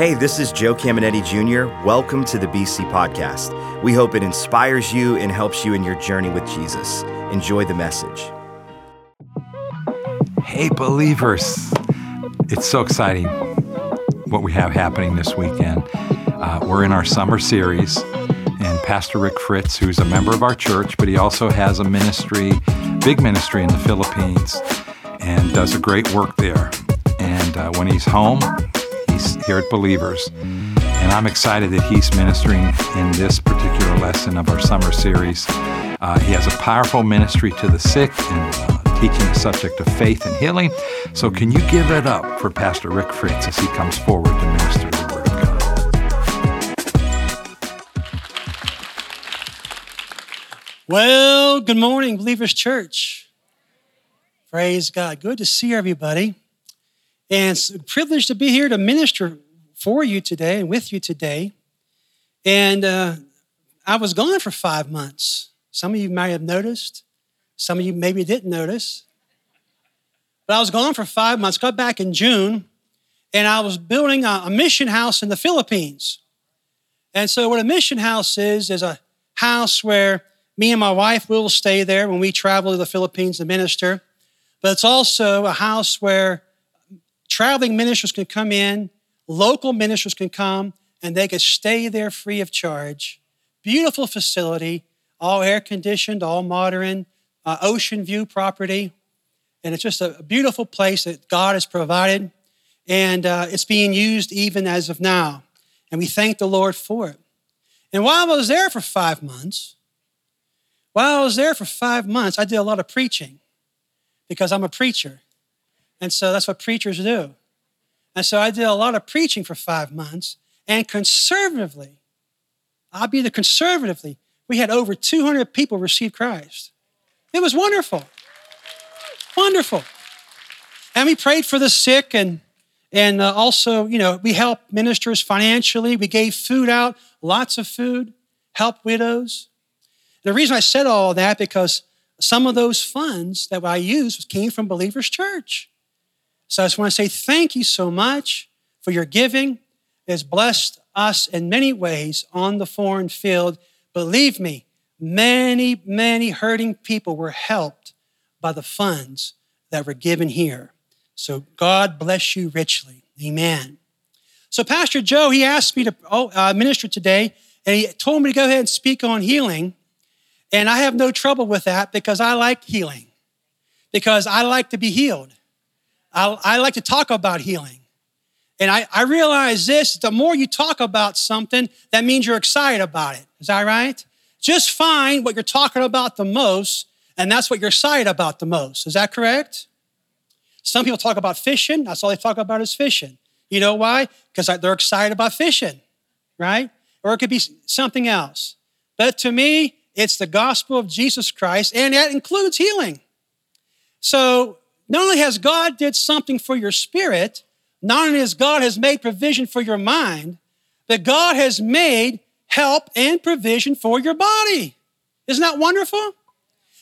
Hey, this is Joe Caminetti Jr. Welcome to the BC Podcast. We hope it inspires you and helps you in your journey with Jesus. Enjoy the message. Hey, believers. It's so exciting what we have happening this weekend. Uh, we're in our summer series, and Pastor Rick Fritz, who's a member of our church, but he also has a ministry, big ministry in the Philippines, and does a great work there. And uh, when he's home, here at Believers. And I'm excited that he's ministering in this particular lesson of our summer series. Uh, he has a powerful ministry to the sick and uh, teaching the subject of faith and healing. So, can you give it up for Pastor Rick Fritz as he comes forward to minister the Word of God? Well, good morning, Believers Church. Praise God. Good to see everybody. And it's a privilege to be here to minister for you today and with you today. And uh, I was gone for five months. Some of you might have noticed, some of you maybe didn't notice. But I was gone for five months, got back in June, and I was building a, a mission house in the Philippines. And so, what a mission house is, is a house where me and my wife will stay there when we travel to the Philippines to minister. But it's also a house where traveling ministers can come in, local ministers can come, and they can stay there free of charge. Beautiful facility, all air conditioned, all modern, uh, ocean view property. And it's just a beautiful place that God has provided. And uh, it's being used even as of now. And we thank the Lord for it. And while I was there for five months, while I was there for five months, I did a lot of preaching because I'm a preacher. And so that's what preachers do. And so I did a lot of preaching for five months. And conservatively, I'll be the conservatively, we had over 200 people receive Christ. It was wonderful. Wonderful. And we prayed for the sick and and uh, also, you know, we helped ministers financially. We gave food out, lots of food, helped widows. The reason I said all that because some of those funds that I used came from Believers Church. So I just want to say thank you so much for your giving. It has blessed us in many ways on the foreign field. Believe me, many, many hurting people were helped by the funds that were given here. So God bless you richly. Amen. So Pastor Joe, he asked me to oh, uh, minister today, and he told me to go ahead and speak on healing. And I have no trouble with that because I like healing, because I like to be healed. I, I like to talk about healing. And I, I realize this the more you talk about something, that means you're excited about it. Is that right? Just find what you're talking about the most, and that's what you're excited about the most. Is that correct? Some people talk about fishing, that's all they talk about is fishing. You know why? Because they're excited about fishing, right? Or it could be something else. But to me, it's the gospel of Jesus Christ, and that includes healing. So not only has God did something for your spirit, not only has God has made provision for your mind, but God has made help and provision for your body. Isn't that wonderful?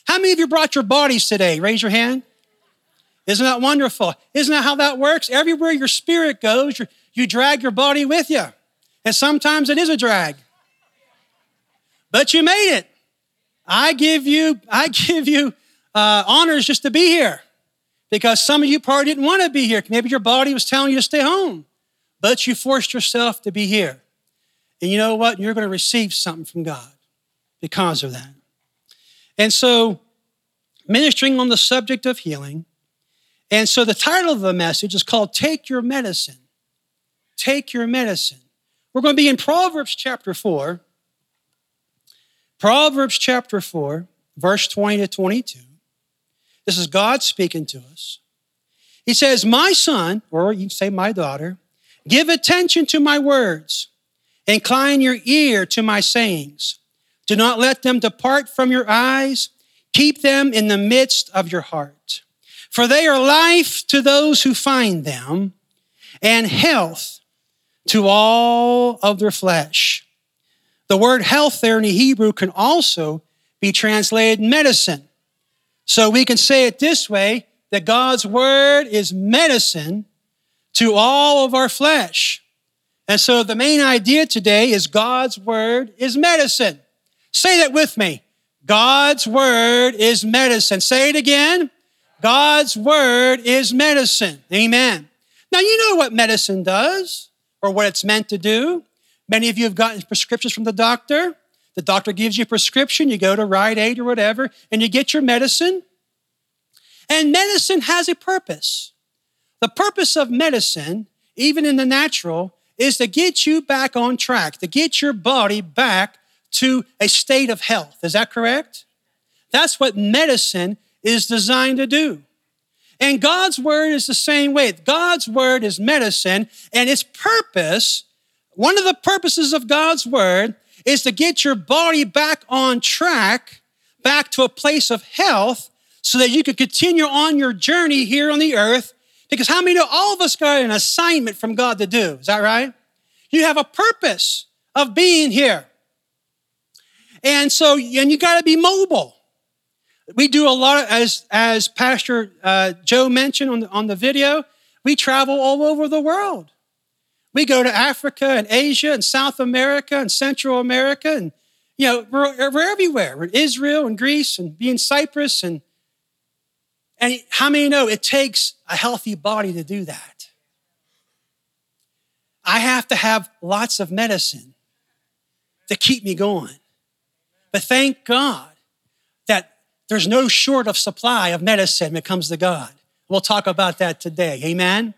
How many of you brought your bodies today? Raise your hand. Isn't that wonderful? Isn't that how that works? Everywhere your spirit goes, you drag your body with you. And sometimes it is a drag. But you made it. I give you, I give you uh, honors just to be here because some of you probably didn't want to be here. Maybe your body was telling you to stay home, but you forced yourself to be here. And you know what? You're going to receive something from God because of that. And so, ministering on the subject of healing. And so, the title of the message is called Take Your Medicine. Take Your Medicine. We're going to be in Proverbs chapter 4. Proverbs chapter 4, verse 20 to 22. This is God speaking to us. He says, My son, or you can say my daughter, give attention to my words, incline your ear to my sayings. Do not let them depart from your eyes, keep them in the midst of your heart. For they are life to those who find them, and health to all of their flesh. The word health there in the Hebrew can also be translated medicine. So we can say it this way that God's word is medicine to all of our flesh. And so the main idea today is God's word is medicine. Say that with me. God's word is medicine. Say it again. God's word is medicine. Amen. Now, you know what medicine does or what it's meant to do. Many of you have gotten prescriptions from the doctor. The doctor gives you a prescription, you go to Rite Aid or whatever, and you get your medicine. And medicine has a purpose. The purpose of medicine, even in the natural, is to get you back on track, to get your body back to a state of health. Is that correct? That's what medicine is designed to do. And God's word is the same way. God's word is medicine, and its purpose, one of the purposes of God's word, is to get your body back on track, back to a place of health, so that you can continue on your journey here on the earth. Because how many know all of us got an assignment from God to do? Is that right? You have a purpose of being here. And so, and you got to be mobile. We do a lot of, as, as Pastor uh, Joe mentioned on the, on the video, we travel all over the world. We go to Africa and Asia and South America and Central America and, you know, we're, we're everywhere. We're in Israel and Greece and be in Cyprus and, and how many know it takes a healthy body to do that? I have to have lots of medicine to keep me going. But thank God that there's no short of supply of medicine when it comes to God. We'll talk about that today. Amen.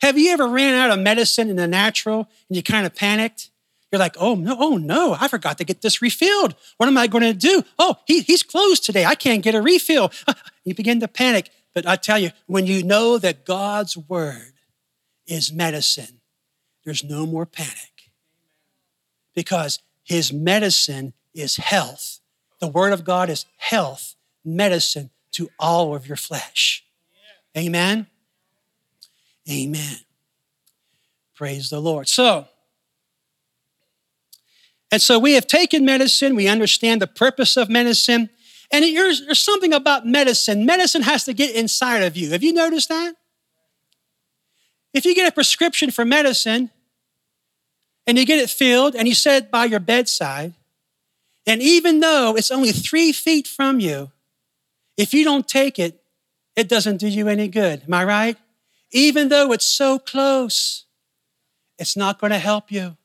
Have you ever ran out of medicine in the natural and you kind of panicked? You're like, oh no, oh no, I forgot to get this refilled. What am I going to do? Oh, he, he's closed today. I can't get a refill. Uh, you begin to panic. But I tell you, when you know that God's word is medicine, there's no more panic. Because his medicine is health. The word of God is health, medicine to all of your flesh. Amen. Amen. Praise the Lord. So, and so we have taken medicine, we understand the purpose of medicine, and there's, something about medicine. Medicine has to get inside of you. Have you noticed that? If you get a prescription for medicine and you get it filled and you set it by your bedside, and even though it's only three feet from you, if you don't take it, it doesn't do you any good. Am I right? Even though it's so close, it's not going to help you.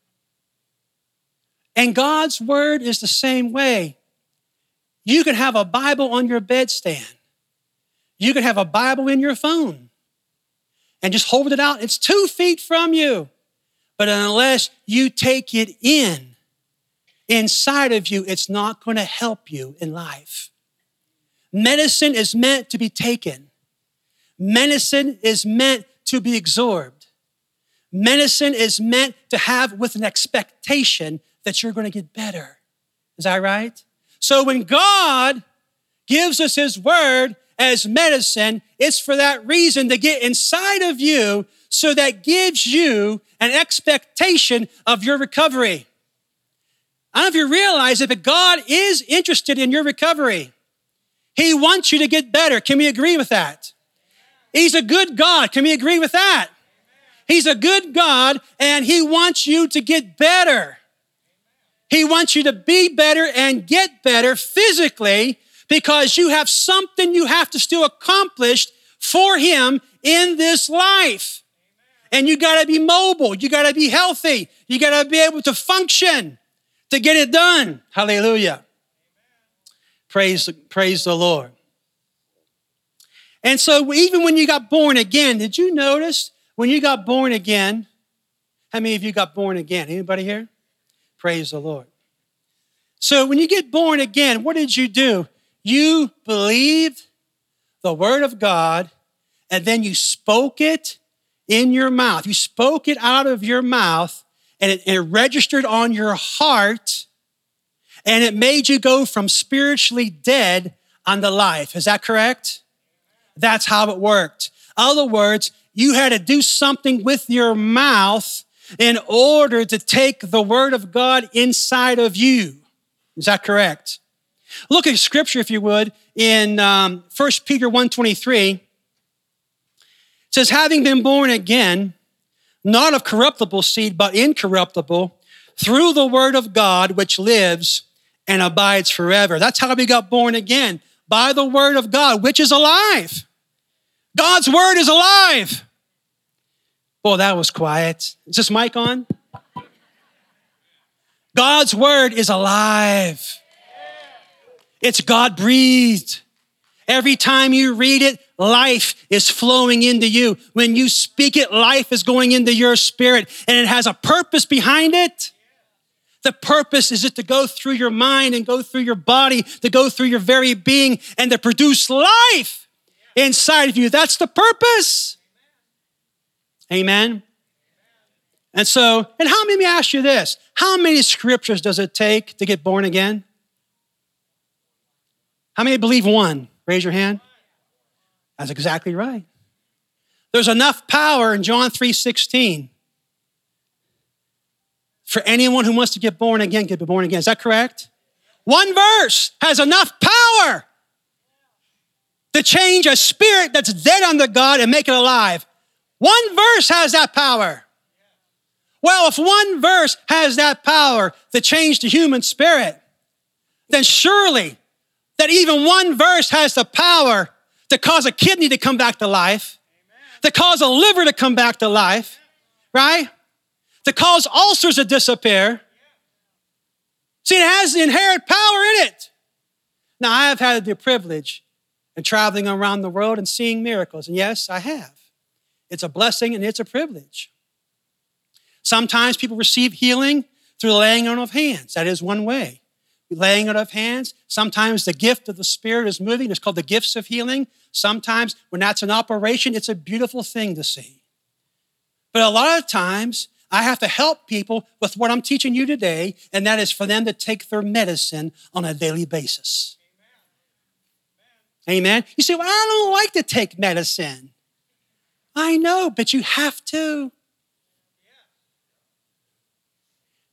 And God's word is the same way. You can have a Bible on your bedstand. You can have a Bible in your phone and just hold it out. It's two feet from you. But unless you take it in inside of you, it's not going to help you in life. Medicine is meant to be taken. Medicine is meant to be absorbed. Medicine is meant to have with an expectation that you're going to get better. Is that right? So when God gives us His word as medicine, it's for that reason to get inside of you so that gives you an expectation of your recovery. I don't know if you realize it, but God is interested in your recovery. He wants you to get better. Can we agree with that? He's a good God. Can we agree with that? He's a good God and He wants you to get better. He wants you to be better and get better physically because you have something you have to still accomplish for Him in this life. And you got to be mobile. You got to be healthy. You got to be able to function to get it done. Hallelujah. Praise, praise the Lord. And so, even when you got born again, did you notice when you got born again? How many of you got born again? Anybody here? Praise the Lord. So, when you get born again, what did you do? You believed the word of God and then you spoke it in your mouth. You spoke it out of your mouth and it, it registered on your heart and it made you go from spiritually dead unto life. Is that correct? That's how it worked. Other words, you had to do something with your mouth in order to take the word of God inside of you. Is that correct? Look at scripture, if you would, in um, 1 Peter 1.23. It says, having been born again, not of corruptible seed, but incorruptible, through the word of God, which lives and abides forever. That's how we got born again, by the word of God, which is alive. God's word is alive. Boy, that was quiet. Is this mic on? God's word is alive. It's God breathed. Every time you read it, life is flowing into you. When you speak it, life is going into your spirit and it has a purpose behind it. The purpose is it to go through your mind and go through your body, to go through your very being and to produce life inside of you. That's the purpose. Amen. And so, and how many, let me ask you this how many scriptures does it take to get born again? How many believe one? Raise your hand. That's exactly right. There's enough power in John 3:16 for anyone who wants to get born again, get born again. Is that correct? One verse has enough power to change a spirit that's dead under God and make it alive. One verse has that power. Well, if one verse has that power to change the human spirit, then surely that even one verse has the power to cause a kidney to come back to life, to cause a liver to come back to life, right? To cause ulcers to disappear. See, it has inherent power in it. Now, I have had the privilege of traveling around the world and seeing miracles, and yes, I have. It's a blessing and it's a privilege. Sometimes people receive healing through laying on of hands. That is one way laying on of hands. Sometimes the gift of the Spirit is moving. It's called the gifts of healing. Sometimes when that's an operation, it's a beautiful thing to see. But a lot of times, I have to help people with what I'm teaching you today, and that is for them to take their medicine on a daily basis. Amen. Amen. You say, Well, I don't like to take medicine. I know, but you have to.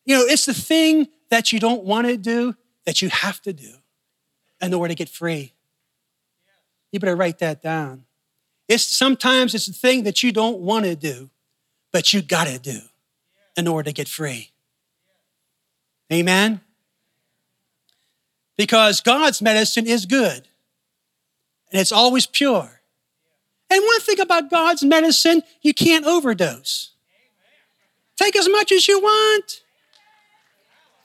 You know, it's the thing that you don't want to do that you have to do in order to get free. You better write that down. It's sometimes it's the thing that you don't want to do, but you got to do in order to get free. Amen. Because God's medicine is good and it's always pure. And one thing about God's medicine, you can't overdose. Take as much as you want.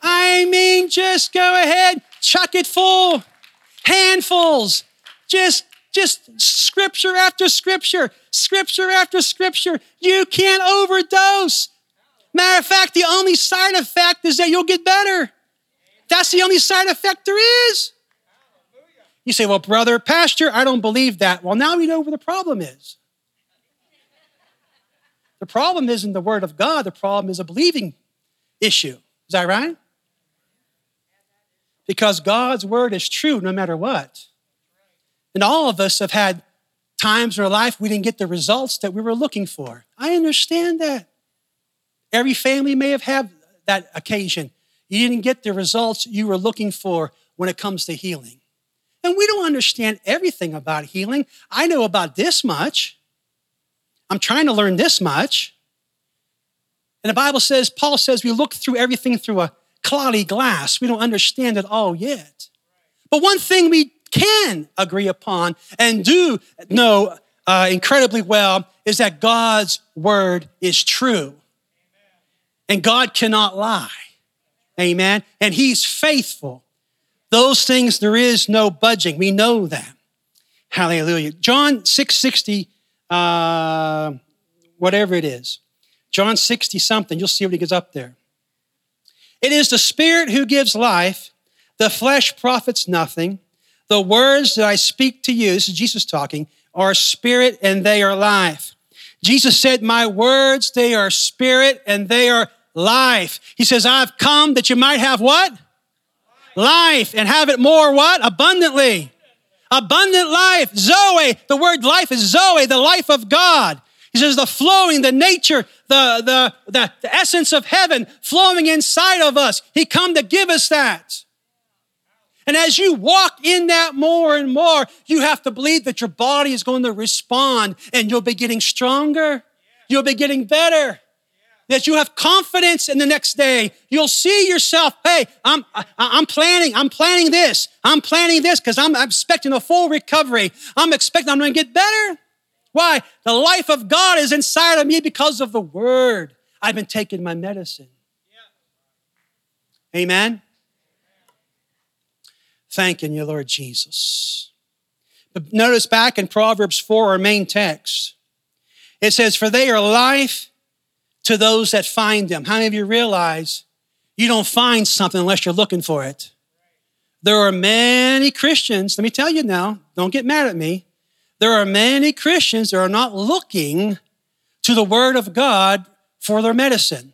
I mean, just go ahead, chuck it full, handfuls. Just, just scripture after scripture, scripture after scripture. You can't overdose. Matter of fact, the only side effect is that you'll get better. That's the only side effect there is. You say, well, brother, pastor, I don't believe that. Well, now we know where the problem is. The problem isn't the word of God, the problem is a believing issue. Is that right? because God's word is true no matter what. And all of us have had times in our life we didn't get the results that we were looking for. I understand that. Every family may have had that occasion. You didn't get the results you were looking for when it comes to healing. And we don't understand everything about healing. I know about this much. I'm trying to learn this much. And the Bible says, Paul says, we look through everything through a cloudy glass. We don't understand it all yet. But one thing we can agree upon and do know uh, incredibly well is that God's word is true. And God cannot lie. Amen. And He's faithful. Those things there is no budging. We know that. Hallelujah. John 660, uh, whatever it is. John 60 something. You'll see what he gets up there. It is the Spirit who gives life. The flesh profits nothing. The words that I speak to you, this is Jesus talking, are spirit and they are life. Jesus said, My words, they are spirit and they are life. He says, I've come that you might have what? Life, and have it more what? Abundantly. Abundant life. Zoe. The word life is Zoe, the life of God. He says the flowing, the nature, the, the, the, the essence of heaven flowing inside of us. He come to give us that. And as you walk in that more and more, you have to believe that your body is going to respond and you'll be getting stronger. You'll be getting better. that you have confidence in the next day. You'll see yourself, hey, I'm, I, I'm planning, I'm planning this. I'm planning this because I'm, I'm expecting a full recovery. I'm expecting I'm going to get better. Why? The life of God is inside of me because of the word. I've been taking my medicine. Amen. Thanking you, Lord Jesus. But notice back in Proverbs 4, our main text, it says, For they are life to those that find them. How many of you realize you don't find something unless you're looking for it? There are many Christians, let me tell you now, don't get mad at me. There are many Christians that are not looking to the Word of God for their medicine.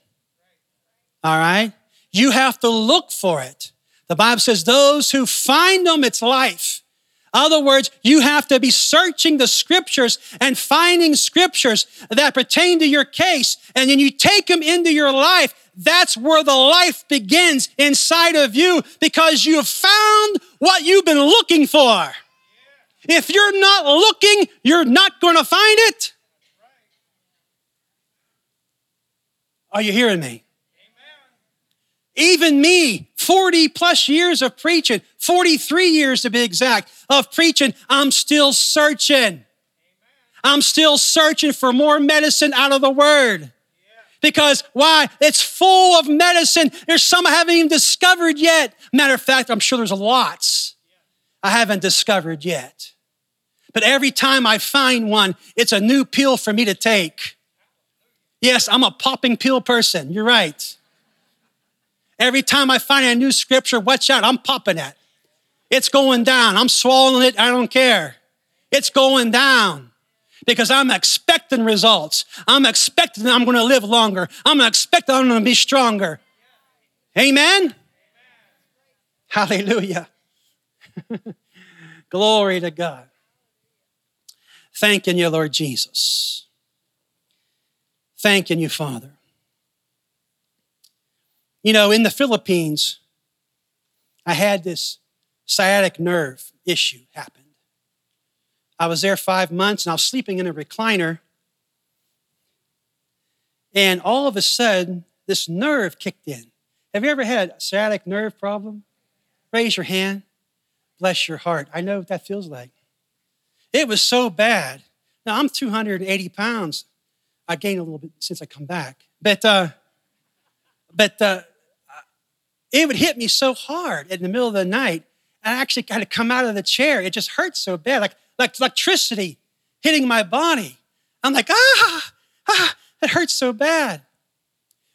All right? You have to look for it. The Bible says, those who find them, it's life. Other words, you have to be searching the scriptures and finding scriptures that pertain to your case. And then you take them into your life. That's where the life begins inside of you because you have found what you've been looking for. If you're not looking, you're not going to find it. Are you hearing me? Even me, 40 plus years of preaching, 43 years to be exact, of preaching, I'm still searching. I'm still searching for more medicine out of the Word. Because why? It's full of medicine. There's some I haven't even discovered yet. Matter of fact, I'm sure there's lots I haven't discovered yet. But every time I find one, it's a new pill for me to take. Yes, I'm a popping pill person. You're right. Every time I find a new scripture, watch out, I'm popping it. It's going down. I'm swallowing it. I don't care. It's going down because I'm expecting results. I'm expecting I'm going to live longer. I'm expecting I'm going to be stronger. Amen? Amen. Hallelujah. Glory to God. Thanking you, Lord Jesus. Thanking you, Father. You know, in the Philippines, I had this sciatic nerve issue happen. I was there five months and I was sleeping in a recliner. And all of a sudden, this nerve kicked in. Have you ever had a sciatic nerve problem? Raise your hand. Bless your heart. I know what that feels like. It was so bad. Now, I'm 280 pounds. I gained a little bit since I come back. But, uh, but uh, it would hit me so hard in the middle of the night. I actually had to come out of the chair. It just hurt so bad, like, like electricity hitting my body. I'm like, ah, ah, it hurts so bad.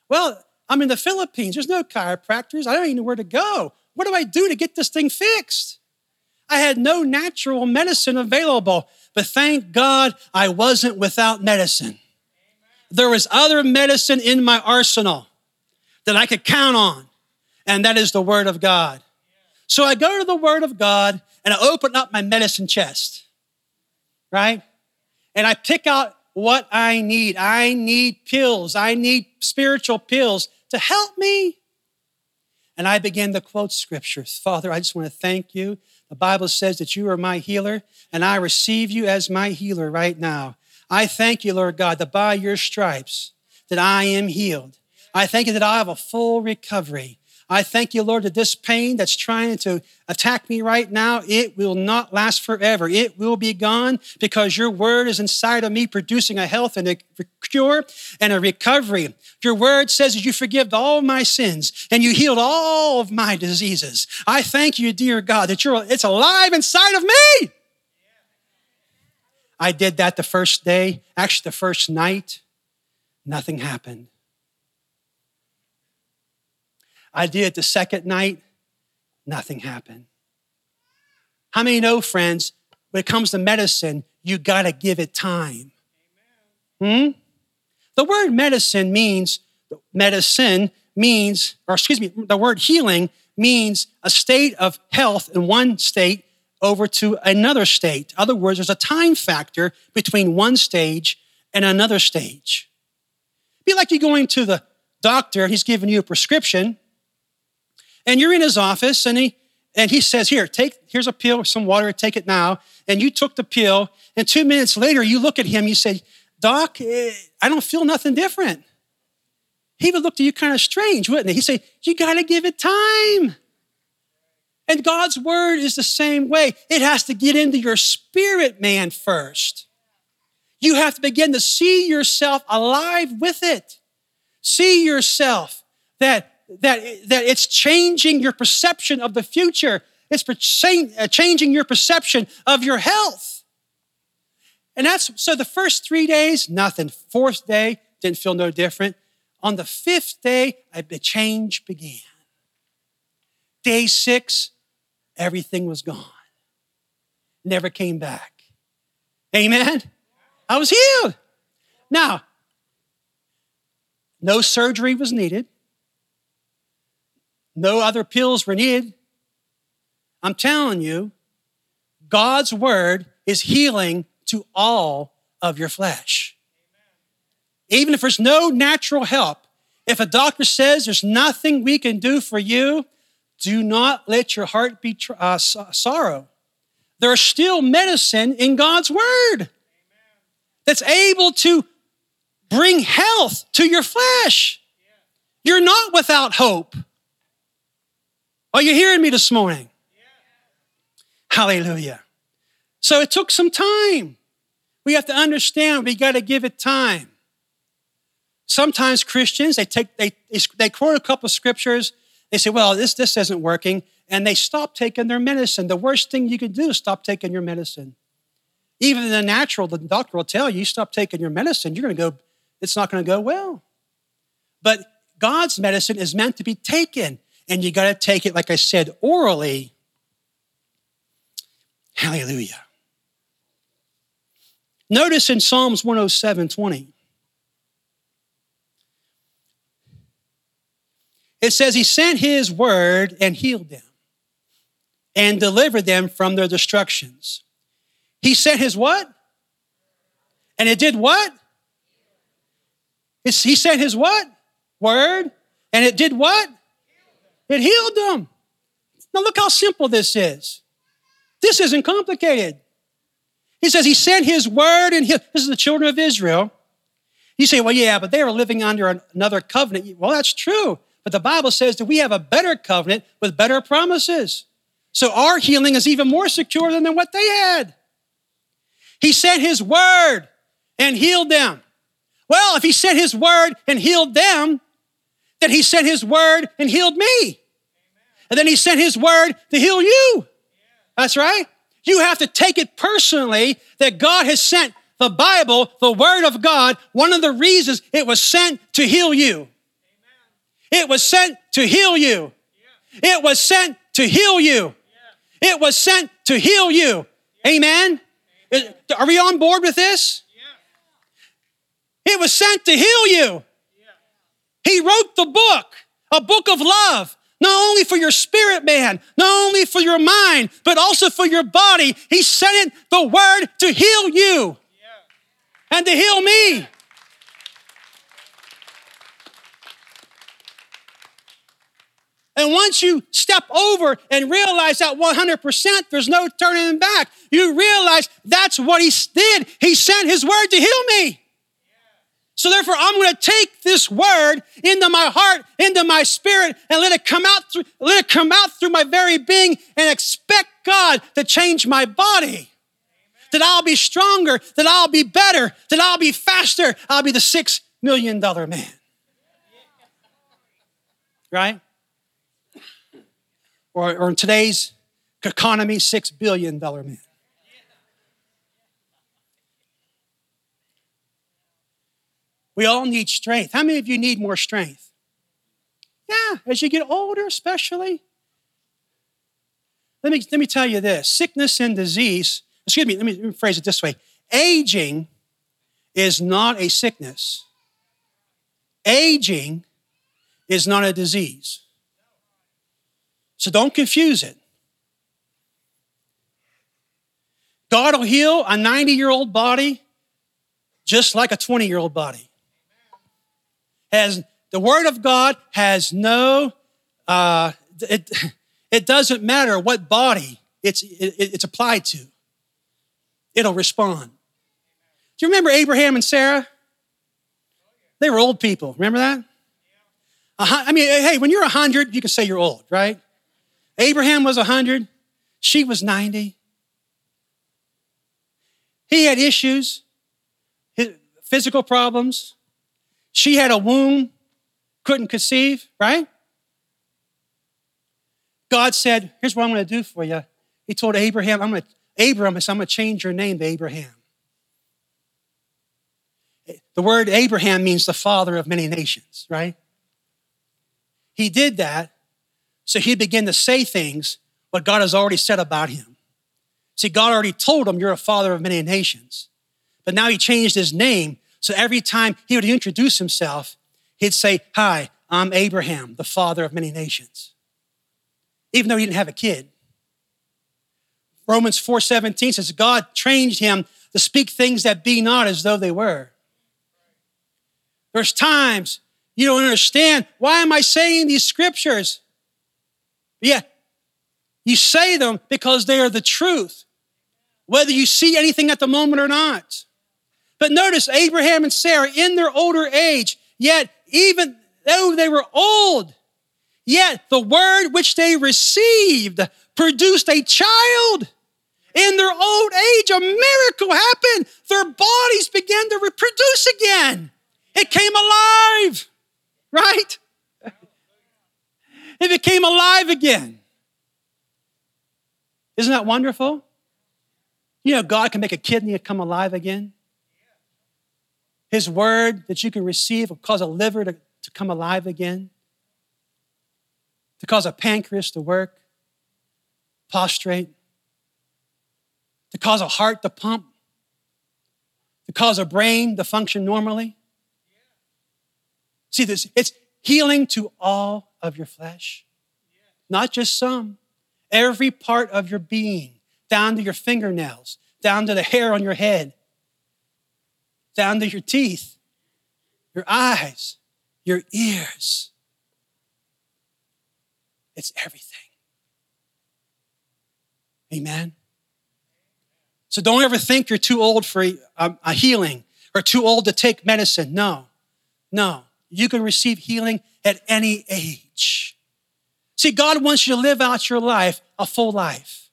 Well, I'm in the Philippines. There's no chiropractors. I don't even know where to go. What do I do to get this thing fixed? I had no natural medicine available, but thank God I wasn't without medicine. There was other medicine in my arsenal that I could count on and that is the Word of God. So I go to the Word of God and I open up my medicine chest, right? And I pick out what I need. I need pills, I need spiritual pills to help me. And I begin to quote scriptures. Father, I just want to thank you. The Bible says that you are my healer, and I receive you as my healer right now. I thank you, Lord God, that by your stripes that I am healed. I thank you that I have a full recovery. I thank you, Lord, that this pain that's trying to attack me right now, it will not last forever. It will be gone because your word is inside of me, producing a health and a cure and a recovery. Your word says that you forgive all my sins and you healed all of my diseases. I thank you, dear God, that you're it's alive inside of me. I did that the first day, actually the first night. Nothing happened. I did it the second night, nothing happened. How many know, friends, when it comes to medicine, you got to give it time? Hmm? The word medicine means, medicine means, or excuse me, the word healing means a state of health in one state over to another state. In other words, there's a time factor between one stage and another stage. Be like you're going to the doctor he's giving you a prescription and you're in his office and he and he says, Here, take here's a pill, some water, take it now. And you took the pill, and two minutes later, you look at him, you say, Doc, eh, I don't feel nothing different. he would look to you kind of strange, wouldn't he? He'd say, You got to give it time. And God's word is the same way. It has to get into your spirit man first. You have to begin to see yourself alive with it. See yourself that, that, that it's changing your perception of the future. It's uh, changing your perception of your health. And that's so the first three days, nothing. Fourth day, didn't feel no different. On the fifth day, a change began. Day six, everything was gone. Never came back. Amen? I was healed. Now, no surgery was needed. No other pills were needed. I'm telling you, God's word is healing to all of your flesh. Even if there's no natural help, if a doctor says there's nothing we can do for you, do not let your heart be uh, sorrow. There's still medicine in God's word that's able to bring health to your flesh. You're not without hope. Are you hearing me this morning? Hallelujah. So it took some time. We have to understand we got to give it time. Sometimes Christians, they take, they, they quote a couple scriptures, they say, well, this, this isn't working, and they stop taking their medicine. The worst thing you can do is stop taking your medicine. Even the natural, the doctor will tell you, you stop taking your medicine, you're going to go, it's not going to go well. But God's medicine is meant to be taken, and you got to take it, like I said, orally. Hallelujah. Notice in Psalms 107 20, it says, He sent His word and healed them and delivered them from their destructions. He sent his what? And it did what? It's, he sent his what? Word. And it did what? It healed them. Now look how simple this is. This isn't complicated. He says he sent his word and healed. This is the children of Israel. You say, well, yeah, but they were living under another covenant. Well, that's true. But the Bible says that we have a better covenant with better promises. So our healing is even more secure than what they had. He sent his word and healed them. Well, if he sent his word and healed them, then he sent his word and healed me. And then he sent his word to heal you. That's right. You have to take it personally that God has sent the Bible, the word of God. One of the reasons it was sent to heal you. It was sent to heal you. It was sent to heal you. It was sent to heal you. Amen. Are we on board with this? It was sent to heal you. He wrote the book, a book of love, not only for your spirit man, not only for your mind, but also for your body. He sent it, the word, to heal you and to heal me. And once you step over and realize that 100%, there's no turning back, you realize that's what he did. He sent his word to heal me. So therefore, I'm going to take this word into my heart, into my spirit, and let it come out through, let it come out through my very being and expect God to change my body. That I'll be stronger, that I'll be better, that I'll be faster, I'll be the six million dollar man. Right? or, or in today's economy, $6 billion man. We all need strength. How many of you need more strength? Yeah, as you get older, especially. Let me, let me tell you this sickness and disease, excuse me, let me, let me phrase it this way aging is not a sickness, aging is not a disease. So don't confuse it. God will heal a 90 year old body just like a 20 year old body. Has the word of God has no, uh, it, it doesn't matter what body it's, it, it's applied to, it'll respond. Do you remember Abraham and Sarah? They were old people. Remember that? I mean, hey, when you're 100, you can say you're old, right? Abraham was 100, she was 90. He had issues, physical problems. She had a womb, couldn't conceive, right? God said, Here's what I'm going to do for you. He told Abraham, I'm going to, Abram, I'm going to change your name to Abraham. The word Abraham means the father of many nations, right? He did that so he began to say things what God has already said about him. See, God already told him, You're a father of many nations. But now he changed his name. So every time he would introduce himself, he'd say, Hi, I'm Abraham, the father of many nations. Even though he didn't have a kid. Romans 4:17 says God trained him to speak things that be not as though they were. There's times you don't understand why am I saying these scriptures? But yeah, you say them because they are the truth, whether you see anything at the moment or not. But notice Abraham and Sarah in their older age, yet even though they were old, yet the word which they received produced a child. In their old age, a miracle happened. Their bodies began to reproduce again. It came alive, right? It became alive again. Isn't that wonderful? You know, God can make a kidney come alive again. His word that you can receive will cause a liver to, to come alive again, to cause a pancreas to work, prostrate, to cause a heart to pump, to cause a brain to function normally. See this, it's healing to all of your flesh, not just some. Every part of your being, down to your fingernails, down to the hair on your head, down to your teeth, your eyes, your ears. It's everything. Amen. So don't ever think you're too old for a, a, healing or too old to take medicine. No, no. You can receive healing at any age. See, God wants you to live out your life a full life.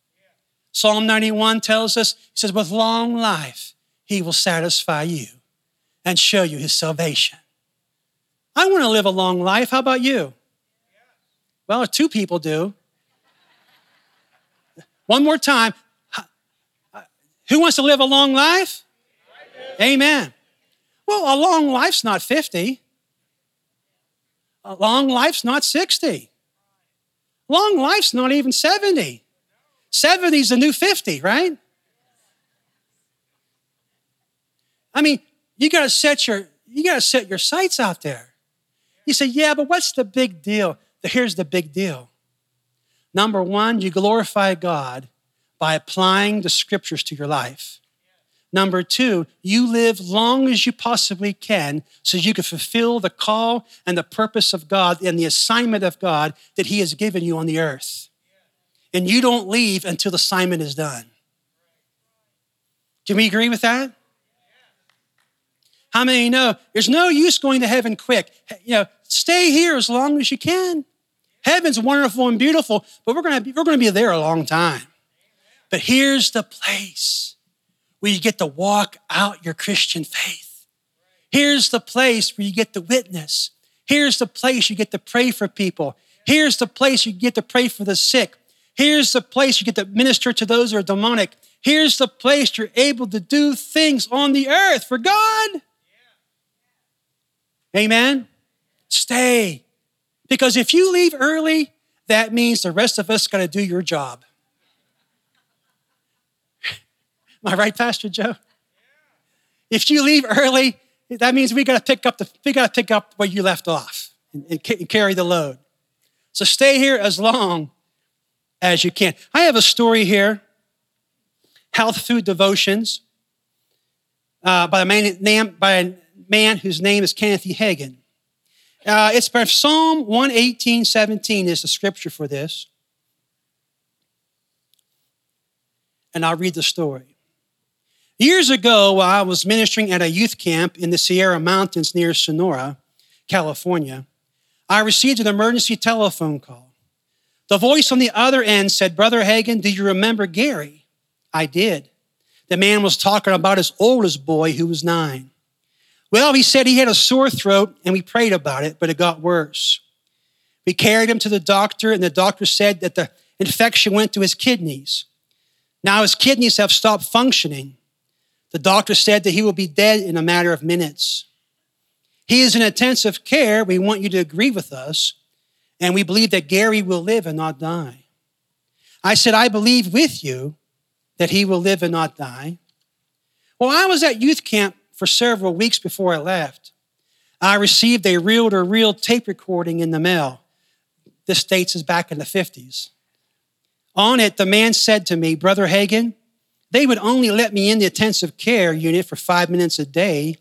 Psalm 91 tells us, He says, with long life, He will satisfy you and show you His salvation. I want to live a long life. How about you? Well, two people do. One more time. Who wants to live a long life? Amen. Well, a long life's not 50. A long life's not 60. Long life's not even 70. 70 is the new 50, right? I mean, you gotta set your you gotta set your sights out there. You say, yeah, but what's the big deal? Here's the big deal. Number one, you glorify God by applying the scriptures to your life. Number two, you live long as you possibly can so you can fulfill the call and the purpose of God and the assignment of God that He has given you on the earth. And you don't leave until the assignment is done. Can we agree with that? How many know there's no use going to heaven quick? You know, stay here as long as you can. Heaven's wonderful and beautiful, but we're gonna be, we're gonna be there a long time. But here's the place where you get to walk out your Christian faith. Here's the place where you get to witness. Here's the place you get to pray for people. Here's the place you get to pray for the sick. Here's the place you get to minister to those who are demonic. Here's the place you're able to do things on the earth for God. Amen. Stay. Because if you leave early, that means the rest of us got to do your job. Am I right, Pastor Joe? If you leave early, that means we got to pick up the we got to pick up where you left off and, and carry the load. So stay here as long as you can. I have a story here. Health food devotions uh, by a man named by man whose name is Kenneth E. Hagin. Uh, it's Psalm 118, 17 is the scripture for this. And I'll read the story. Years ago, while I was ministering at a youth camp in the Sierra Mountains near Sonora, California, I received an emergency telephone call. The voice on the other end said, Brother Hagin, do you remember Gary? I did. The man was talking about his oldest boy who was nine. Well, he said he had a sore throat and we prayed about it, but it got worse. We carried him to the doctor, and the doctor said that the infection went to his kidneys. Now his kidneys have stopped functioning. The doctor said that he will be dead in a matter of minutes. He is in intensive care. We want you to agree with us. And we believe that Gary will live and not die. I said, I believe with you that he will live and not die. Well, I was at youth camp for several weeks before I left. I received a reel to reel tape recording in the mail. This dates is back in the 50s. On it, the man said to me, Brother Hagin, they would only let me in the intensive care unit for five minutes a day.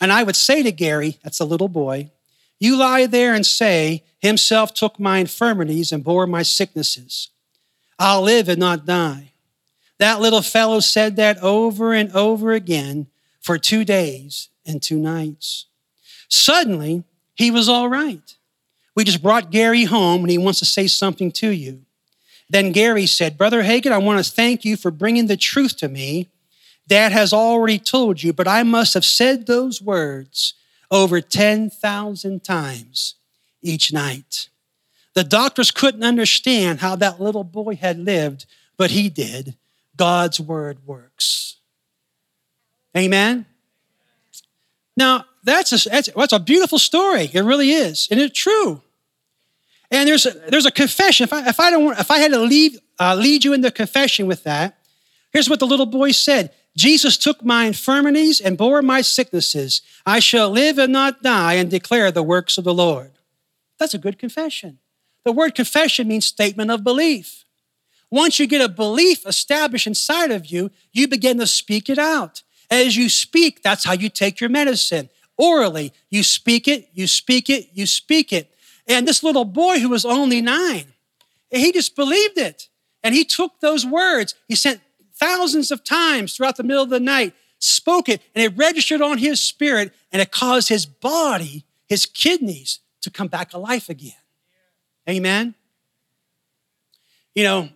And I would say to Gary, that's a little boy, you lie there and say, Himself took my infirmities and bore my sicknesses. I'll live and not die. That little fellow said that over and over again for two days and two nights. Suddenly, he was all right. We just brought Gary home and he wants to say something to you. Then Gary said, Brother Hagin, I want to thank you for bringing the truth to me. Dad has already told you, but I must have said those words over 10,000 times each night. The doctors couldn't understand how that little boy had lived, but he did. God's word works. Amen? Now, that's a, that's, that's a beautiful story. It really is. And it's true. And there's a, there's a confession. If I, if I, don't, if I had to lead, uh, lead you into confession with that, here's what the little boy said Jesus took my infirmities and bore my sicknesses. I shall live and not die and declare the works of the Lord. That's a good confession. The word confession means statement of belief. Once you get a belief established inside of you, you begin to speak it out. As you speak, that's how you take your medicine. Orally, you speak it, you speak it, you speak it. And this little boy who was only nine, he just believed it. And he took those words, he sent thousands of times throughout the middle of the night, spoke it, and it registered on his spirit, and it caused his body, his kidneys, to come back alive again. Amen. You know,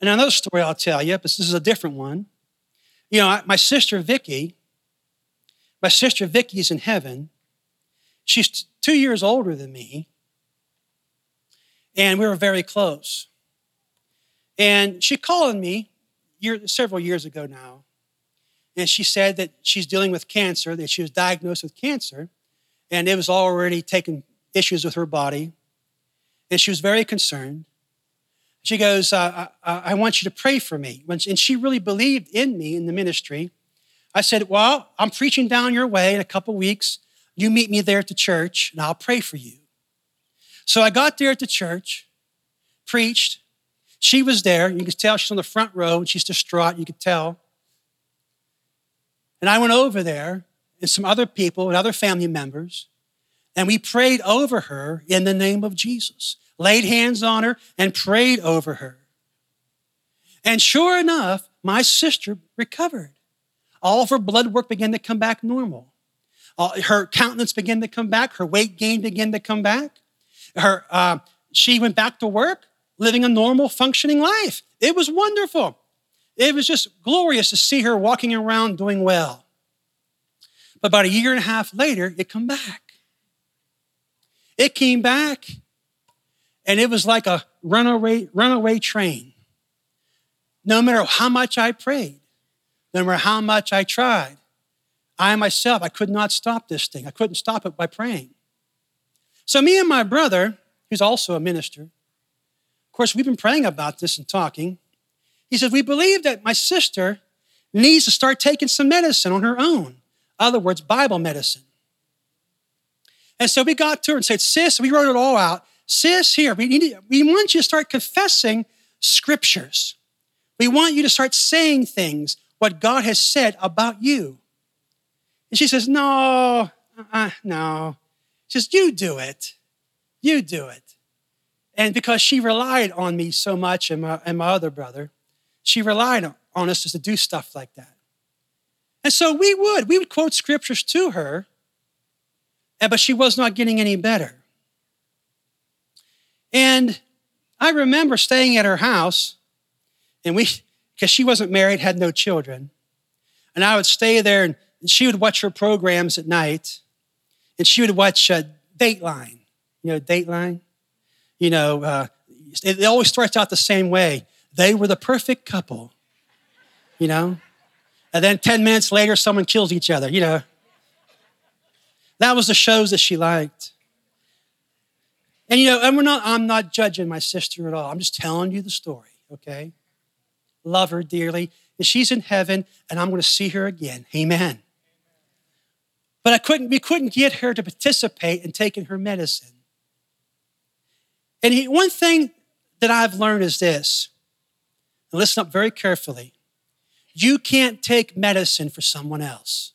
and another story I'll tell you, but this is a different one. You know, my sister Vicky, my sister Vicky is in heaven. She's two years older than me, and we were very close. And she called me year, several years ago now, and she said that she's dealing with cancer, that she was diagnosed with cancer, and it was already taking issues with her body, and she was very concerned. She goes, I, I, want you to pray for me. And she really believed in me in the ministry. I said, Well, I'm preaching down your way in a couple weeks. You meet me there at the church, and I'll pray for you. So I got there at the church, preached. She was there. You could tell she's on the front row, and she's distraught. You could tell. And I went over there, and some other people and other family members, and we prayed over her in the name of Jesus, laid hands on her, and prayed over her. And sure enough, my sister recovered. All of her blood work began to come back normal. Her countenance began to come back. Her weight gain began to come back. Her, uh, she went back to work, living a normal, functioning life. It was wonderful. It was just glorious to see her walking around doing well. But about a year and a half later, it come back. It came back, and it was like a runaway, runaway train. No matter how much I prayed, no matter how much I tried, I myself, I could not stop this thing. I couldn't stop it by praying. So, me and my brother, who's also a minister, of course, we've been praying about this and talking. He said, We believe that my sister needs to start taking some medicine on her own. In other words, Bible medicine. And so we got to her and said, Sis, we wrote it all out. Sis, here, we, need, we want you to start confessing scriptures. We want you to start saying things, what God has said about you. And she says, No, uh, no. She says, You do it. You do it. And because she relied on me so much and my, and my other brother, she relied on us just to do stuff like that. And so we would, we would quote scriptures to her, but she was not getting any better. And I remember staying at her house, and we, because she wasn't married, had no children. And I would stay there, and she would watch her programs at night, and she would watch uh, Dateline. You know, Dateline? You know, uh, it, it always starts out the same way. They were the perfect couple, you know? And then 10 minutes later, someone kills each other, you know? That was the shows that she liked. And you know, and we're not, I'm not judging my sister at all. I'm just telling you the story, okay? Love her dearly. And she's in heaven, and I'm going to see her again. Amen. But I couldn't, we couldn't get her to participate in taking her medicine. And he, one thing that I've learned is this, and listen up very carefully. You can't take medicine for someone else.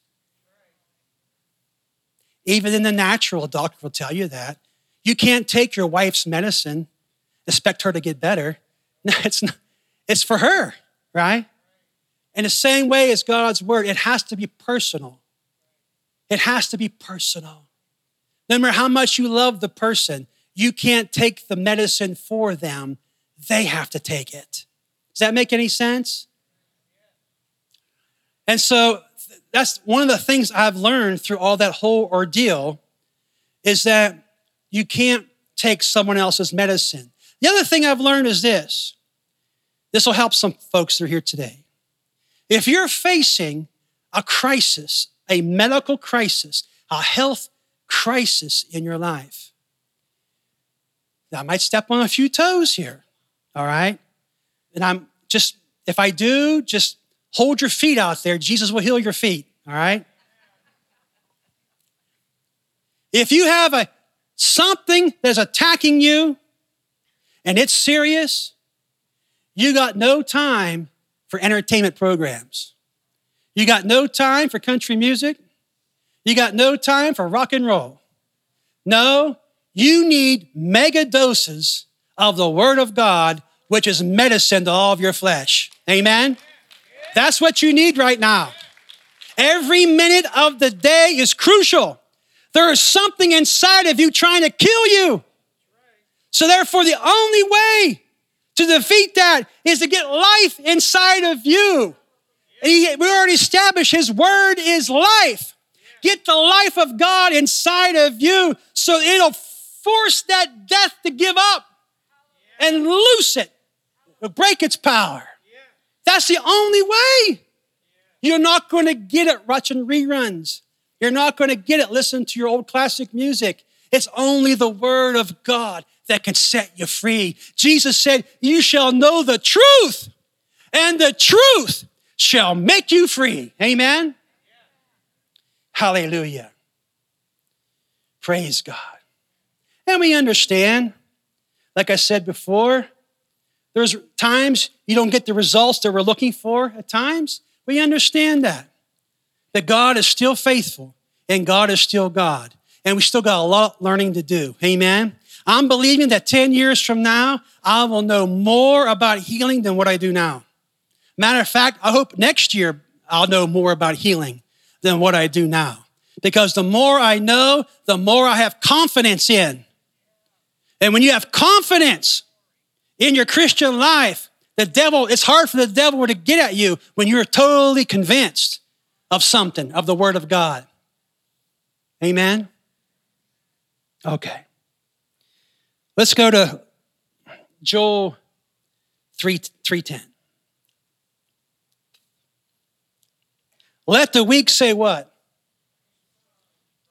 Even in the natural, a doctor will tell you that. You can't take your wife's medicine, expect her to get better. No, it's not, it's for her, right? In the same way as God's word, it has to be personal. It has to be personal. No matter how much you love the person, you can't take the medicine for them. They have to take it. Does that make any sense? And so that's one of the things I've learned through all that whole ordeal is that you can't take someone else's medicine. The other thing I've learned is this this will help some folks that are here today. If you're facing a crisis, a medical crisis, a health crisis in your life, I might step on a few toes here, all right? And I'm just, if I do, just hold your feet out there. Jesus will heal your feet, all right? If you have a something that's attacking you and it's serious, you got no time for entertainment programs. You got no time for country music. You got no time for rock and roll. No, you need mega doses of the Word of God, which is medicine to all of your flesh. Amen? That's what you need right now. Every minute of the day is crucial. There is something inside of you trying to kill you. So, therefore, the only way to defeat that is to get life inside of you. He, we already established His Word is life. Get the life of God inside of you so it'll force that death to give up and loose it, break its power. That's the only way. You're not going to get it watching reruns. You're not going to get it. Listen to your old classic music. It's only the word of God that can set you free. Jesus said, You shall know the truth, and the truth shall make you free. Amen? Hallelujah. Praise God. And we understand, like I said before, there's times you don't get the results that we're looking for at times. We understand that that God is still faithful and God is still God. And we still got a lot learning to do. Amen. I'm believing that 10 years from now, I will know more about healing than what I do now. Matter of fact, I hope next year I'll know more about healing than what I do now. Because the more I know, the more I have confidence in. And when you have confidence in your Christian life, the devil, it's hard for the devil to get at you when you're totally convinced of something, of the Word of God. Amen? Okay. Let's go to Joel 3, 310. Let the weak say what?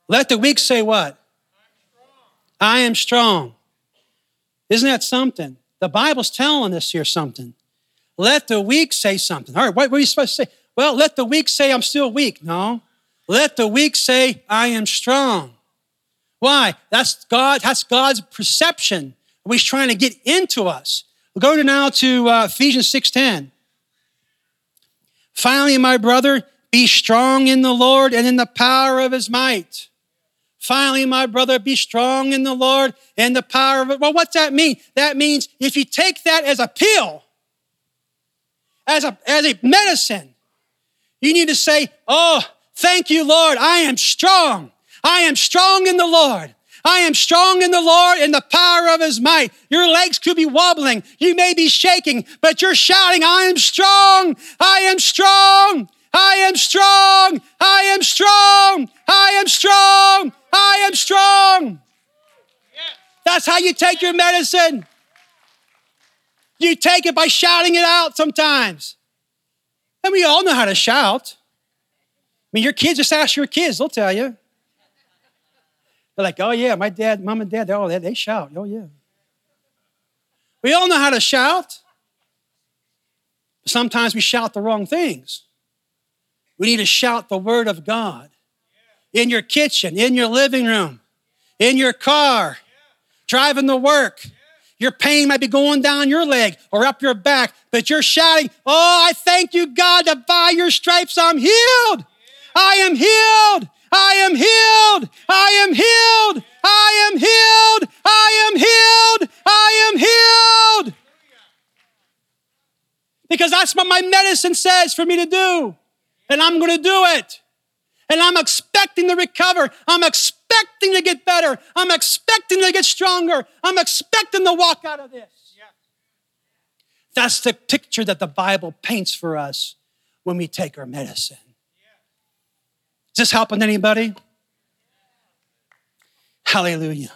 Let the weak say what? I am strong. Isn't that something? The Bible's telling us here something. Let the weak say something. All right, what, are you supposed to say? Well, let the weak say, I'm still weak. No. Let the weak say, I am strong. Why? That's God, that's God's perception. He's trying to get into us. We'll go to now to uh, Ephesians 6:10. Finally, my brother, be strong in the Lord and in the power of his might. Finally, my brother, be strong in the Lord and the power of it. Well, what's that mean? That means if you take that as a pill, as a, as a medicine, you need to say, Oh, thank you, Lord. I am strong. I am strong in the Lord. I am strong in the Lord in the power of his might. Your legs could be wobbling. You may be shaking, but you're shouting, I am strong. I am strong. I am strong. I am strong. I am strong. I am strong. That's how you take your medicine. You take it by shouting it out sometimes. And we all know how to shout. I mean, your kids, just ask your kids, they'll tell you. They're like, oh, yeah, my dad, mom and dad, they're all they, they shout. Oh, yeah. We all know how to shout. Sometimes we shout the wrong things. We need to shout the word of God in your kitchen, in your living room, in your car, driving to work. Your pain might be going down your leg or up your back, but you're shouting, Oh, I thank you, God, that by your stripes I'm healed. I am healed. I am healed. I am healed. I am healed. I am healed. I am healed. Because that's what my medicine says for me to do. And I'm going to do it. And I'm expecting to recover. I'm expecting to get better. I'm expecting to get stronger. I'm expecting to walk out of this. That's the picture that the Bible paints for us when we take our medicine. Is this helping anybody? Hallelujah.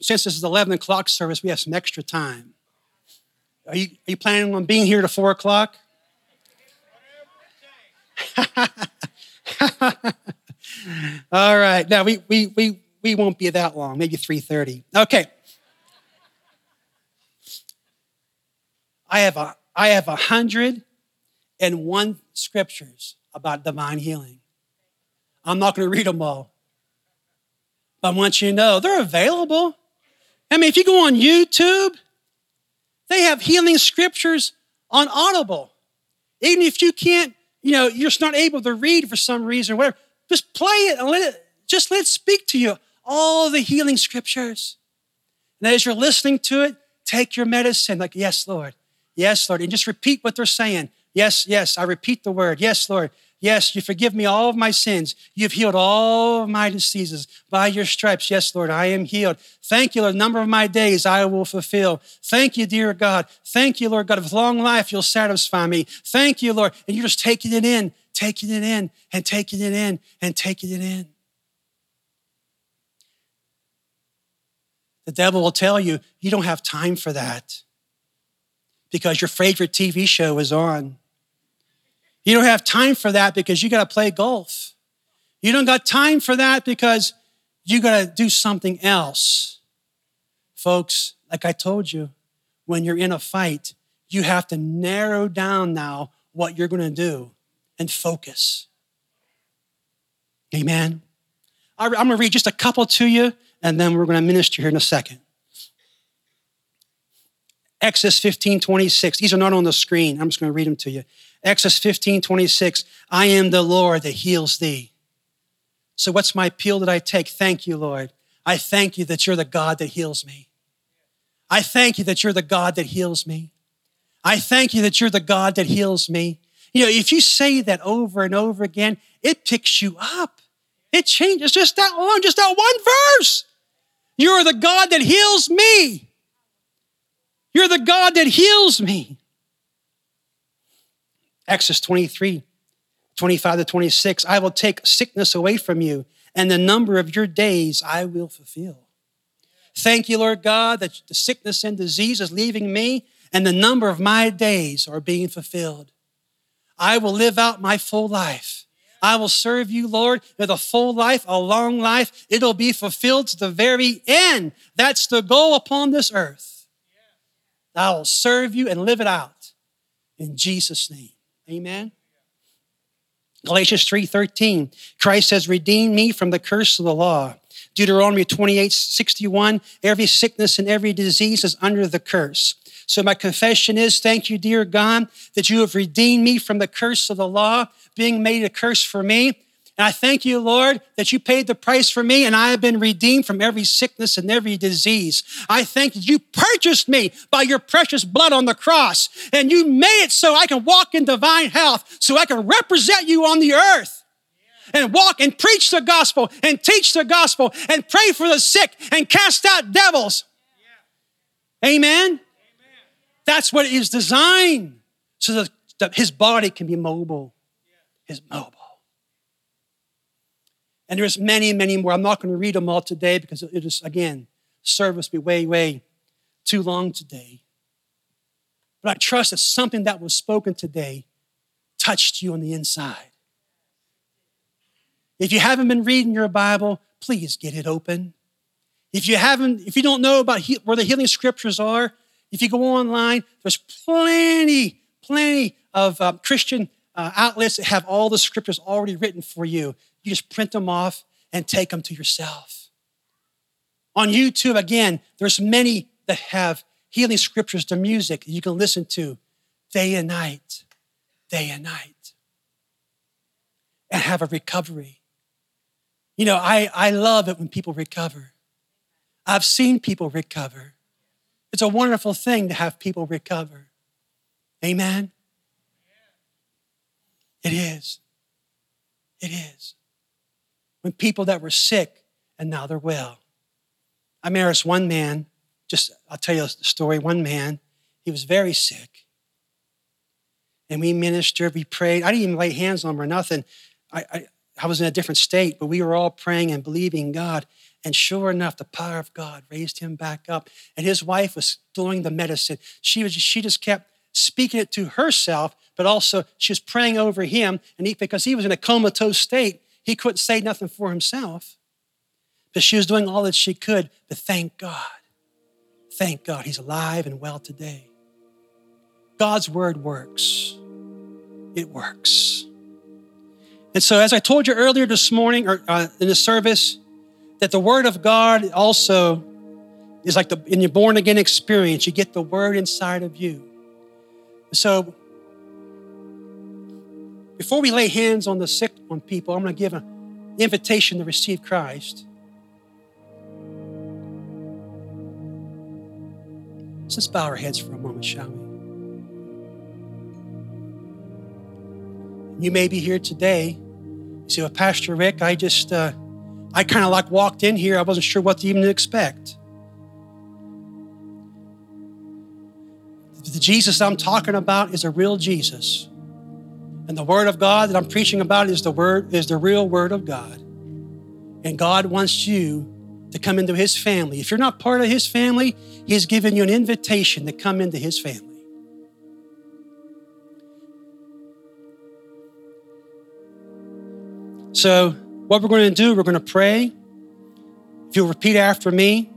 Since this is 11 o'clock service, we have some extra time. Are you, are you planning on being here to 4 o'clock? All right. Now we, we, we, we won't be that long, maybe 3.30. Okay. I have a I have a hundred and one scriptures about divine healing. I'm not going to read them all. But I want you to know they're available. I mean, if you go on YouTube, they have healing scriptures on Audible. Even if you can't, you know, you're just not able to read for some reason or whatever, just play it and let it, just let it speak to you. All the healing scriptures. And as you're listening to it, take your medicine. Like, yes, Lord. Yes, Lord. And just repeat what they're saying. Yes, yes, I repeat the word. Yes, Lord. Yes, you forgive me all of my sins. You've healed all of my diseases by your stripes. Yes, Lord, I am healed. Thank you, Lord. Number of my days I will fulfill. Thank you, dear God. Thank you, Lord God. With long life, you'll satisfy me. Thank you, Lord. And you're just taking it in, taking it in, and taking it in, and taking it in. The devil will tell you, you don't have time for that because your favorite TV show is on. You don't have time for that because you got to play golf. You don't got time for that because you got to do something else. Folks, like I told you, when you're in a fight, you have to narrow down now what you're going to do and focus. Amen. I'm going to read just a couple to you, and then we're going to minister here in a second. Exodus 15, 26. These are not on the screen. I'm just going to read them to you. Exodus 15, 26. I am the Lord that heals thee. So, what's my appeal that I take? Thank you, Lord. I thank you that you're the God that heals me. I thank you that you're the God that heals me. I thank you that you're the God that heals me. You know, if you say that over and over again, it picks you up. It changes just that one, just that one verse. You're the God that heals me. You're the God that heals me. Exodus 23, 25 to 26. I will take sickness away from you, and the number of your days I will fulfill. Thank you, Lord God, that the sickness and disease is leaving me, and the number of my days are being fulfilled. I will live out my full life. I will serve you, Lord, with a full life, a long life. It'll be fulfilled to the very end. That's the goal upon this earth. I will serve you and live it out in Jesus' name. Amen. Galatians 3:13. Christ has redeemed me from the curse of the law. Deuteronomy 28, 61. Every sickness and every disease is under the curse. So my confession is, thank you, dear God, that you have redeemed me from the curse of the law, being made a curse for me. And I thank you, Lord, that you paid the price for me and I have been redeemed from every sickness and every disease. I thank you, you purchased me by your precious blood on the cross and you made it so I can walk in divine health, so I can represent you on the earth. and walk and preach the gospel and teach the gospel and pray for the sick and cast out devils. Amen? That's what is designed so that his body can be mobile. Is mobile. And there's many, many more. I'm not going to read them all today because it is, again, service be way, way too long today. But I trust that something that was spoken today touched you on the inside. If you haven't been reading your Bible, please get it open. If you haven't, if you don't know about he, where the healing scriptures are, if you go online, there's plenty, plenty of uh, Christian uh, outlets that have all the scriptures already written for you. You just print them off and take them to yourself. On YouTube, again, there's many that have healing scriptures to music you can listen to day and night, day and night, and have a recovery. You know, I, I love it when people recover. I've seen people recover. It's a wonderful thing to have people recover. Amen? It is. It is. When people that were sick and now they're well. I married one man, just I'll tell you a story. One man, he was very sick. And we ministered, we prayed. I didn't even lay hands on him or nothing. I, I, I was in a different state, but we were all praying and believing God. And sure enough, the power of God raised him back up. And his wife was doing the medicine. She, was, she just kept speaking it to herself, but also she was praying over him. And he, because he was in a comatose state, he couldn't say nothing for himself. But she was doing all that she could. But thank God, thank God, he's alive and well today. God's word works. It works. And so, as I told you earlier this morning or uh, in the service, that the Word of God also is like the in your born again experience. You get the Word inside of you. So, before we lay hands on the sick on people, I'm going to give an invitation to receive Christ. let's bow our heads for a moment, shall we? You may be here today. You say, well, Pastor Rick, I just, uh, I kind of like walked in here. I wasn't sure what to even expect. The Jesus I'm talking about is a real Jesus. And the word of God that I'm preaching about is the word, is the real word of God. And God wants you to come into his family. If you're not part of his family, he's given you an invitation to come into his family. So, what we're going to do, we're going to pray. If you'll repeat after me,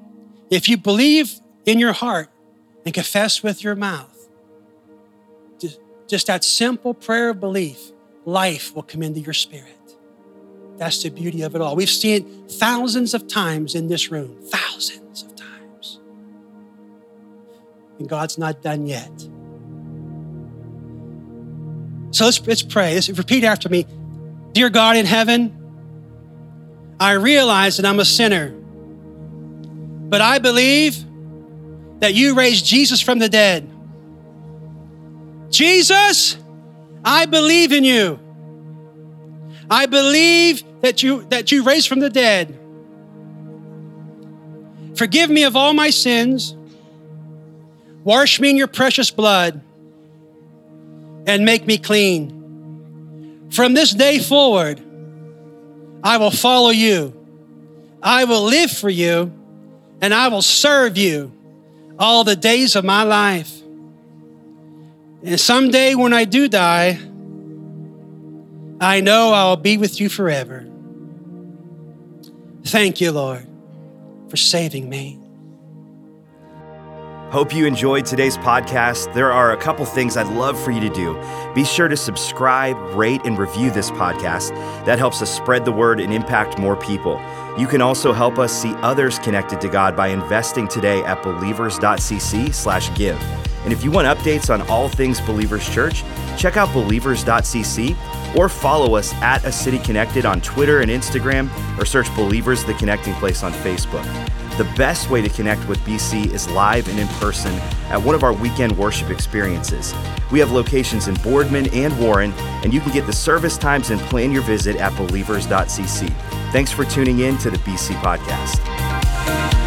if you believe in your heart and confess with your mouth, just that simple prayer of belief, life will come into your spirit. That's the beauty of it all. We've seen it thousands of times in this room, thousands of times. And God's not done yet. So let's, let's pray. Let's repeat after me. Dear God in heaven, I realize that I'm a sinner, but I believe that you raised Jesus from the dead. Jesus, I believe in you. I believe that you that you raised from the dead. Forgive me of all my sins. Wash me in your precious blood and make me clean. From this day forward, I will follow you. I will live for you and I will serve you all the days of my life. And someday when I do die, I know I'll be with you forever. Thank you, Lord, for saving me. Hope you enjoyed today's podcast. There are a couple things I'd love for you to do. Be sure to subscribe, rate, and review this podcast. That helps us spread the word and impact more people. You can also help us see others connected to God by investing today at believers.cc/give. And if you want updates on all things Believers Church, check out believers.cc or follow us at A City Connected on Twitter and Instagram, or search Believers the Connecting Place on Facebook. The best way to connect with BC is live and in person at one of our weekend worship experiences. We have locations in Boardman and Warren, and you can get the service times and plan your visit at believers.cc. Thanks for tuning in to the BC Podcast.